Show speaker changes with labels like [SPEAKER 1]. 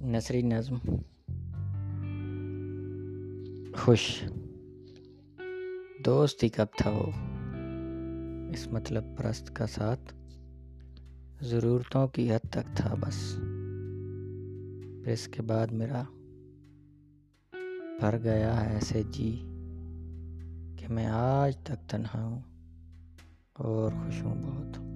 [SPEAKER 1] نثری نظم خوش دوست ہی کب تھا وہ اس مطلب پرست کا ساتھ ضرورتوں کی حد تک تھا بس پھر اس کے بعد میرا بھر گیا ہے ایسے جی کہ میں آج تک تنہا ہوں اور خوش ہوں بہت